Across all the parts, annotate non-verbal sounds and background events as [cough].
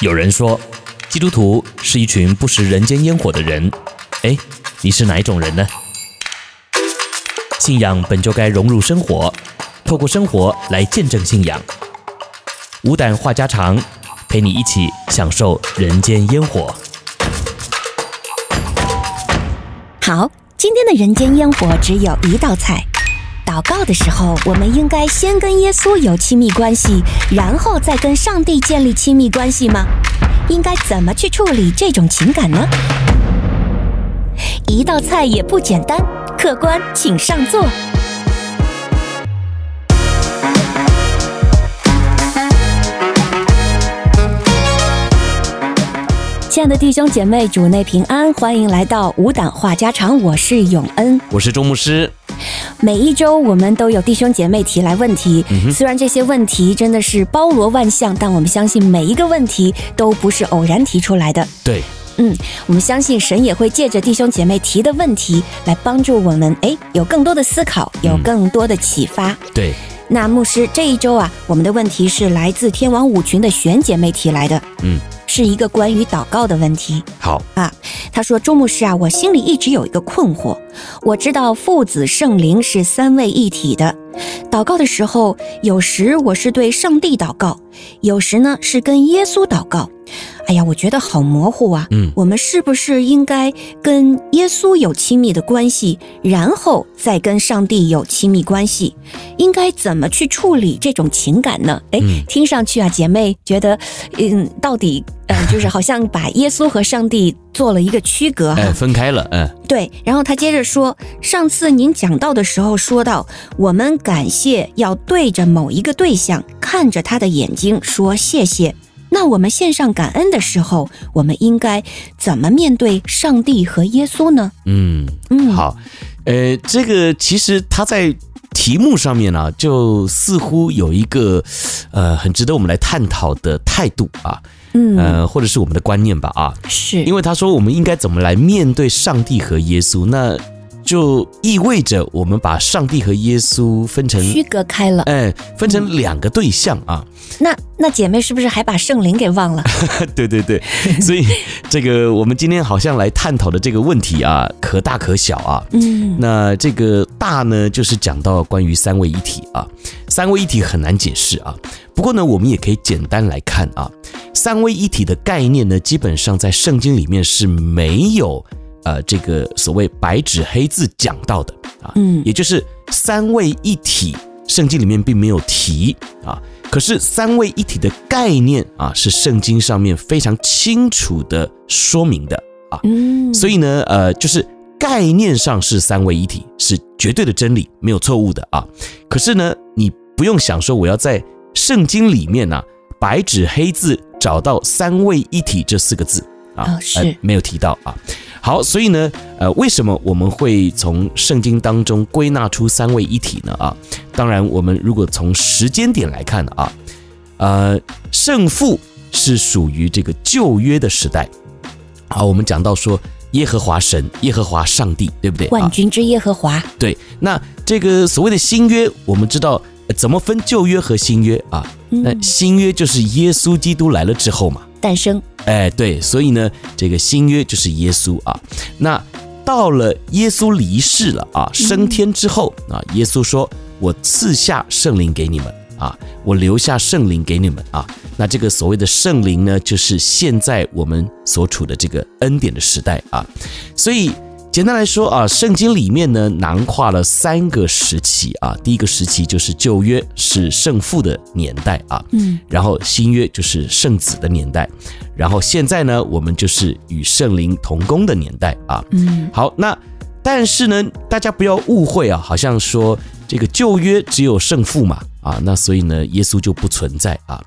有人说，基督徒是一群不食人间烟火的人。哎，你是哪一种人呢？信仰本就该融入生活，透过生活来见证信仰。无胆话家常，陪你一起享受人间烟火。好，今天的人间烟火只有一道菜。祷告的时候，我们应该先跟耶稣有亲密关系，然后再跟上帝建立亲密关系吗？应该怎么去处理这种情感呢？一道菜也不简单，客官请上座。亲爱的弟兄姐妹，主内平安，欢迎来到无党话家常，我是永恩，我是周牧师。每一周我们都有弟兄姐妹提来问题，虽然这些问题真的是包罗万象，但我们相信每一个问题都不是偶然提出来的。对，嗯，我们相信神也会借着弟兄姐妹提的问题来帮助我们，哎，有更多的思考，有更多的启发。嗯、对，那牧师这一周啊，我们的问题是来自天王五群的玄姐妹提来的。嗯。是一个关于祷告的问题。好啊，她说：“周牧师啊，我心里一直有一个困惑。我知道父子圣灵是三位一体的，祷告的时候，有时我是对上帝祷告，有时呢是跟耶稣祷告。”哎呀，我觉得好模糊啊。嗯，我们是不是应该跟耶稣有亲密的关系，然后再跟上帝有亲密关系？应该怎么去处理这种情感呢？哎，听上去啊，姐妹觉得，嗯，到底，嗯、呃，就是好像把耶稣和上帝做了一个区隔，哎，分开了，嗯，对。然后他接着说，上次您讲到的时候说到，我们感谢要对着某一个对象，看着他的眼睛说谢谢。那我们献上感恩的时候，我们应该怎么面对上帝和耶稣呢？嗯嗯，好，呃，这个其实他在题目上面呢、啊，就似乎有一个呃很值得我们来探讨的态度啊，嗯呃，或者是我们的观念吧啊，是因为他说我们应该怎么来面对上帝和耶稣那。就意味着我们把上帝和耶稣分成区隔开了，哎，分成两个对象啊。那那姐妹是不是还把圣灵给忘了？对 [laughs] 对对，[laughs] 所以这个我们今天好像来探讨的这个问题啊，可大可小啊。嗯，那这个大呢，就是讲到关于三位一体啊。三位一体很难解释啊，不过呢，我们也可以简单来看啊，三位一体的概念呢，基本上在圣经里面是没有。呃，这个所谓白纸黑字讲到的啊，嗯，也就是三位一体，圣经里面并没有提啊。可是三位一体的概念啊，是圣经上面非常清楚的说明的啊。嗯，所以呢，呃，就是概念上是三位一体，是绝对的真理，没有错误的啊。可是呢，你不用想说我要在圣经里面呢，啊，白纸黑字找到三位一体这四个字啊，是，呃，没有提到啊。好，所以呢，呃，为什么我们会从圣经当中归纳出三位一体呢？啊，当然，我们如果从时间点来看啊，呃，圣父是属于这个旧约的时代。好，我们讲到说耶和华神、耶和华上帝，对不对？万军之耶和华。对，那这个所谓的新约，我们知道怎么分旧约和新约啊？那新约就是耶稣基督来了之后嘛。诞生，哎，对，所以呢，这个新约就是耶稣啊。那到了耶稣离世了啊，升天之后啊，耶稣说：“我赐下圣灵给你们啊，我留下圣灵给你们啊。”那这个所谓的圣灵呢，就是现在我们所处的这个恩典的时代啊。所以。简单来说啊，圣经里面呢囊括了三个时期啊。第一个时期就是旧约，是圣父的年代啊，嗯，然后新约就是圣子的年代，然后现在呢，我们就是与圣灵同工的年代啊，嗯，好，那但是呢，大家不要误会啊，好像说这个旧约只有圣父嘛啊，那所以呢，耶稣就不存在啊。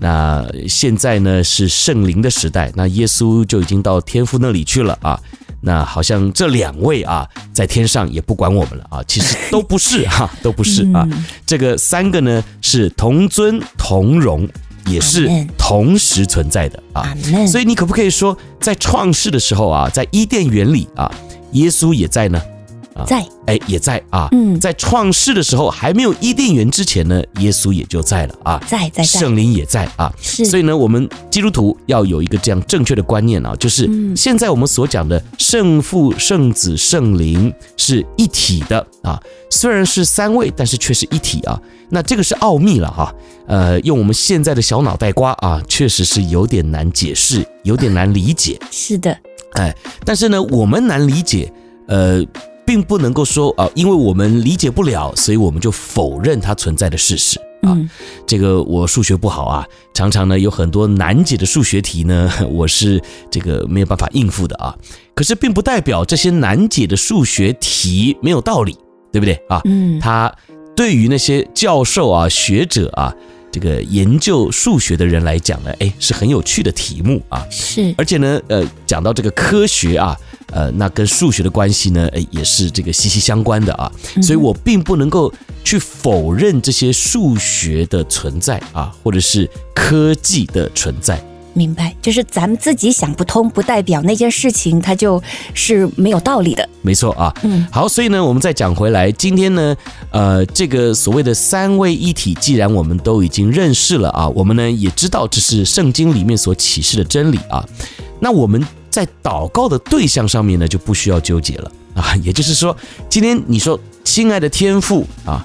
那现在呢是圣灵的时代，那耶稣就已经到天父那里去了啊。那好像这两位啊，在天上也不管我们了啊，其实都不是哈，[laughs] 都不是啊。这个三个呢是同尊同荣，也是同时存在的啊。所以你可不可以说，在创世的时候啊，在伊甸园里啊，耶稣也在呢？啊，在，哎，也在啊。嗯在创世的时候还没有伊甸园之前呢，耶稣也就在了啊，在在在圣灵也在啊。是所以呢，我们基督徒要有一个这样正确的观念啊，就是嗯现在我们所讲的圣父、圣子、圣灵是一体的啊，虽然是三位，但是却是一体啊。那这个是奥秘了哈，呃，用我们现在的小脑袋瓜啊，确实是有点难解释，有点难理解。是的，哎，但是呢，我们难理解，呃，并不能够说啊，因为我们理解不了，所以我们就否认它存在的事实啊。嗯这个我数学不好啊，常常呢有很多难解的数学题呢，[laughs] 我是这个没有办法应付的啊。可是并不代表这些难解的数学题没有道理，对不对啊？嗯，它对于那些教授啊、学者啊，这个研究数学的人来讲呢，哎，是很有趣的题目啊。是而且呢，呃，讲到这个科学啊，呃，那跟数学的关系呢，哎，也是这个息息相关的啊。所以我并不能够去否认这些数学的存在啊，或者是科技的存在。明白，就是咱们自己想不通，不代表那件事情它就是没有道理的。没错啊，嗯，好，所以呢，我们再讲回来，今天呢，呃，这个所谓的三位一体，既然我们都已经认识了啊，我们呢也知道这是圣经里面所启示的真理啊，那我们在祷告的对象上面呢，就不需要纠结了啊，[laughs] 也就是说，今天你说亲爱的天父啊，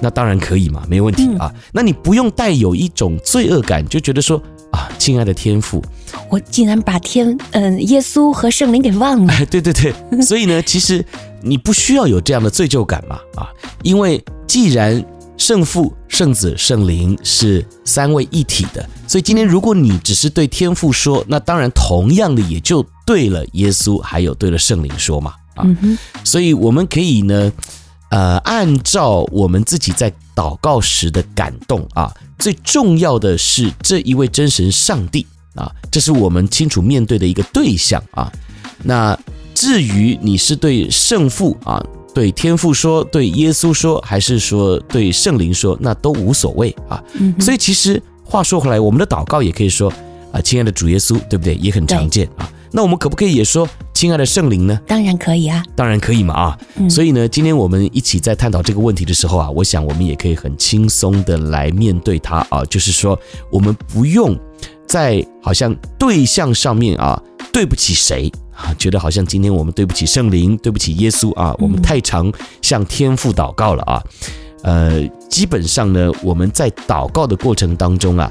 那当然可以嘛，没问题啊，那你不用带有一种罪恶感，就觉得说啊，亲爱的天父。我竟然把天，嗯，耶稣和圣灵给忘了。[laughs] 哎，对对对，所以呢，[laughs] 其实你不需要有这样的罪疚感嘛，啊，因为既然圣父、圣子、圣灵是三位一体的，所以今天如果你只是对天父说，那当然同样的也就对了耶稣，还有对了圣灵说嘛，啊，嗯，所以我们可以呢，呃，按照我们自己在祷告时的感动啊，最重要的是这一位真神上帝。啊，这是我们清楚面对的一个对象啊。那至于你是对圣父啊、对天父说、对耶稣说，还是说对圣灵说，那都无所谓啊。嗯，所以其实话说回来，我们的祷告也可以说啊，亲爱的主耶稣，对不对？也很常见啊。那我们可不可以也说亲爱的圣灵呢？当然可以啊。当然可以嘛啊。嗯所以呢，今天我们一起在探讨这个问题的时候啊，我想我们也可以很轻松的来面对它啊，就是说我们不用。在好像对象上面啊，对不起谁啊？觉得好像今天我们对不起圣灵，对不起耶稣啊，我们太常向天父祷告了啊。呃，基本上呢，我们在祷告的过程当中啊。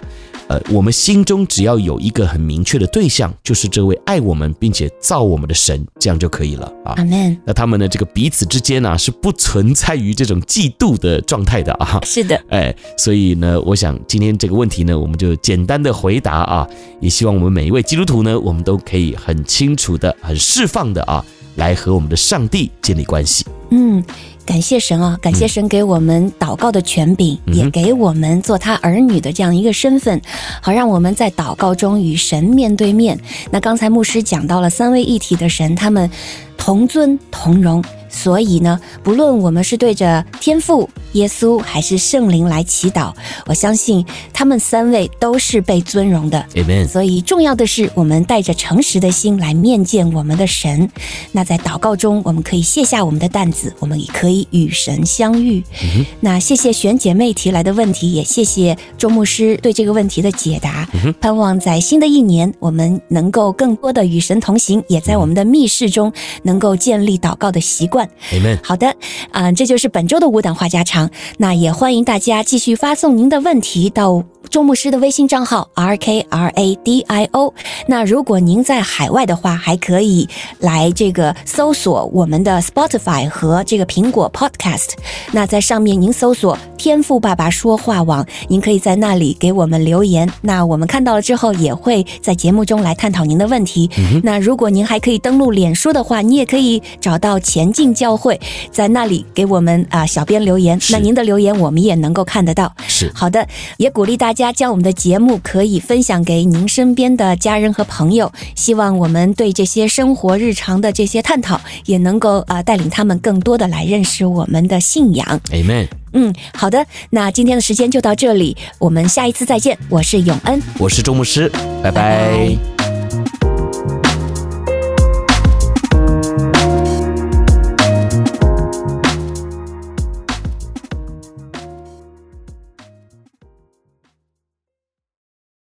呃，我们心中只要有一个很明确的对象，就是这位爱我们并且造我们的神，这样就可以了啊。阿门。那他们呢这个彼此之间呢、啊，是不存在于这种嫉妒的状态的啊。是的，哎，所以呢，我想今天这个问题呢，我们就简单的回答啊，也希望我们每一位基督徒呢，我们都可以很清楚的、很释放的啊，来和我们的上帝建立关系。嗯。感谢神啊！感谢神给我们祷告的权柄，嗯、也给我们做他儿女的这样一个身份，好让我们在祷告中与神面对面。那刚才牧师讲到了三位一体的神，他们同尊同荣。所以呢，不论我们是对着天父、耶稣还是圣灵来祈祷，我相信他们三位都是被尊荣的。Amen。所以重要的是，我们带着诚实的心来面见我们的神。那在祷告中，我们可以卸下我们的担子，我们也可以与神相遇。嗯、那谢谢璇姐妹提来的问题，也谢谢周牧师对这个问题的解答。嗯、盼望在新的一年，我们能够更多的与神同行，也在我们的密室中能够建立祷告的习惯。Amen。好的，嗯、呃，这就是本周的五档话家常。那也欢迎大家继续发送您的问题到周牧师的微信账号 R K R A D I O。那如果您在海外的话，还可以来这个搜索我们的 Spotify 和这个苹果 Podcast。那在上面您搜索“天赋爸爸说话网”，您可以在那里给我们留言。那我们看到了之后，也会在节目中来探讨您的问题。嗯、那如果您还可以登录脸书的话，你也可以找到前进教会，在那里给我们啊、呃、小编留言。那您的留言我们也能够看得到。是好的，也鼓励大家将我们的节目可以分享给您身边的家人和朋友。希望我们对这些生活日常的这些探讨，也能够啊、呃、带领他们更多的来认识我们的信仰。Amen。嗯，好的，那今天的时间就到这里，我们下一次再见。我是永恩，我是周牧师，拜拜。拜拜。